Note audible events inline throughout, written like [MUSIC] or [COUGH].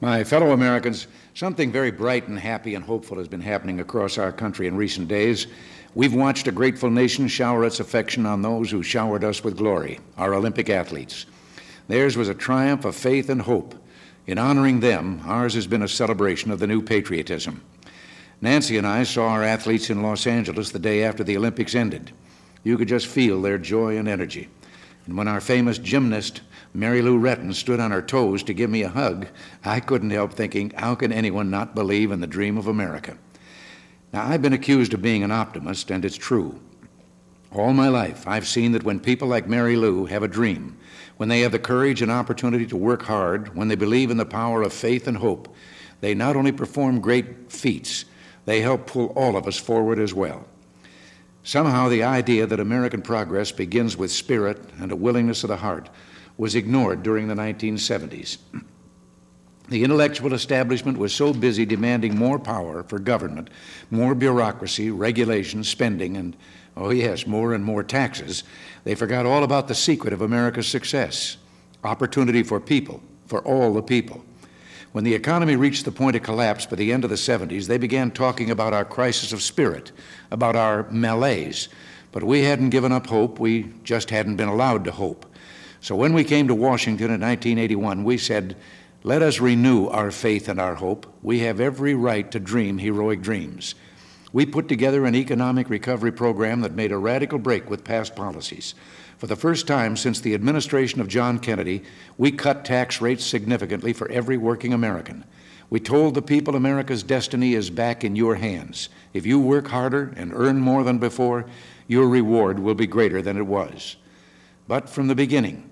My fellow Americans, something very bright and happy and hopeful has been happening across our country in recent days. We've watched a grateful nation shower its affection on those who showered us with glory, our Olympic athletes. Theirs was a triumph of faith and hope. In honoring them, ours has been a celebration of the new patriotism. Nancy and I saw our athletes in Los Angeles the day after the Olympics ended. You could just feel their joy and energy. And when our famous gymnast, Mary Lou Retton, stood on her toes to give me a hug, I couldn't help thinking, how can anyone not believe in the dream of America? Now, I've been accused of being an optimist, and it's true. All my life, I've seen that when people like Mary Lou have a dream, when they have the courage and opportunity to work hard, when they believe in the power of faith and hope, they not only perform great feats, they help pull all of us forward as well. Somehow, the idea that American progress begins with spirit and a willingness of the heart was ignored during the 1970s. [CLEARS THROAT] The intellectual establishment was so busy demanding more power for government, more bureaucracy, regulation, spending, and, oh yes, more and more taxes, they forgot all about the secret of America's success opportunity for people, for all the people. When the economy reached the point of collapse by the end of the 70s, they began talking about our crisis of spirit, about our malaise. But we hadn't given up hope, we just hadn't been allowed to hope. So when we came to Washington in 1981, we said, let us renew our faith and our hope. We have every right to dream heroic dreams. We put together an economic recovery program that made a radical break with past policies. For the first time since the administration of John Kennedy, we cut tax rates significantly for every working American. We told the people America's destiny is back in your hands. If you work harder and earn more than before, your reward will be greater than it was. But from the beginning,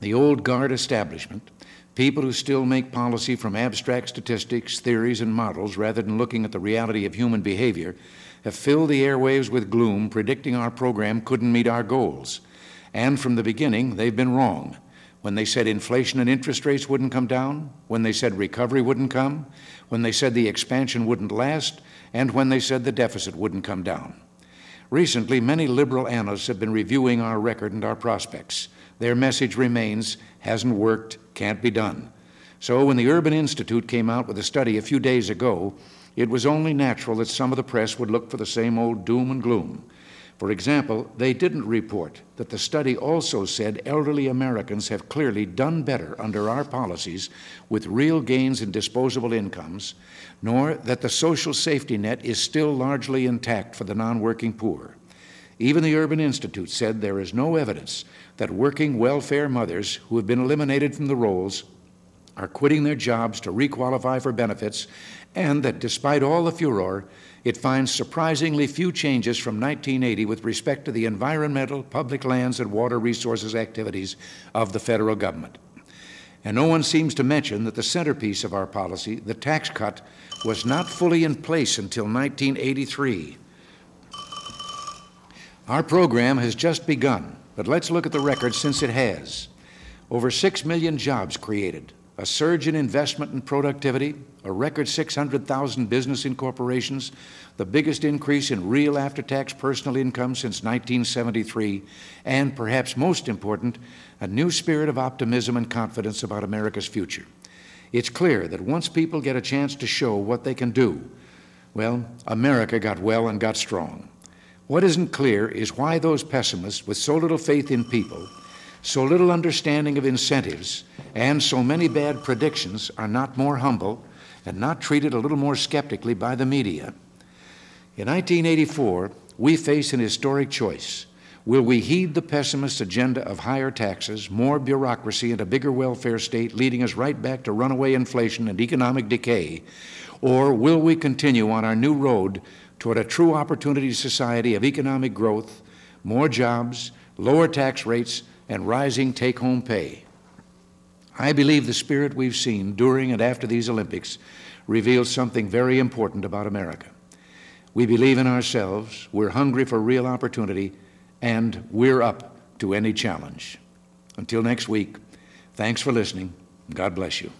the old guard establishment, people who still make policy from abstract statistics, theories, and models rather than looking at the reality of human behavior, have filled the airwaves with gloom, predicting our program couldn't meet our goals. And from the beginning, they've been wrong. When they said inflation and interest rates wouldn't come down, when they said recovery wouldn't come, when they said the expansion wouldn't last, and when they said the deficit wouldn't come down. Recently, many liberal analysts have been reviewing our record and our prospects. Their message remains hasn't worked, can't be done. So when the Urban Institute came out with a study a few days ago, it was only natural that some of the press would look for the same old doom and gloom. For example, they didn't report that the study also said elderly Americans have clearly done better under our policies with real gains in disposable incomes, nor that the social safety net is still largely intact for the non working poor. Even the Urban Institute said there is no evidence that working welfare mothers who have been eliminated from the rolls are quitting their jobs to requalify for benefits, and that despite all the furor, it finds surprisingly few changes from 1980 with respect to the environmental, public lands, and water resources activities of the federal government. And no one seems to mention that the centerpiece of our policy, the tax cut, was not fully in place until 1983. Our program has just begun, but let's look at the record since it has. Over 6 million jobs created, a surge in investment and productivity, a record 600,000 business incorporations, the biggest increase in real after tax personal income since 1973, and perhaps most important, a new spirit of optimism and confidence about America's future. It's clear that once people get a chance to show what they can do, well, America got well and got strong. What isn't clear is why those pessimists with so little faith in people so little understanding of incentives, and so many bad predictions are not more humble and not treated a little more skeptically by the media. In 1984, we face an historic choice. Will we heed the pessimist agenda of higher taxes, more bureaucracy, and a bigger welfare state leading us right back to runaway inflation and economic decay? Or will we continue on our new road toward a true opportunity society of economic growth, more jobs, lower tax rates, and rising take home pay. I believe the spirit we've seen during and after these Olympics reveals something very important about America. We believe in ourselves, we're hungry for real opportunity, and we're up to any challenge. Until next week, thanks for listening. God bless you.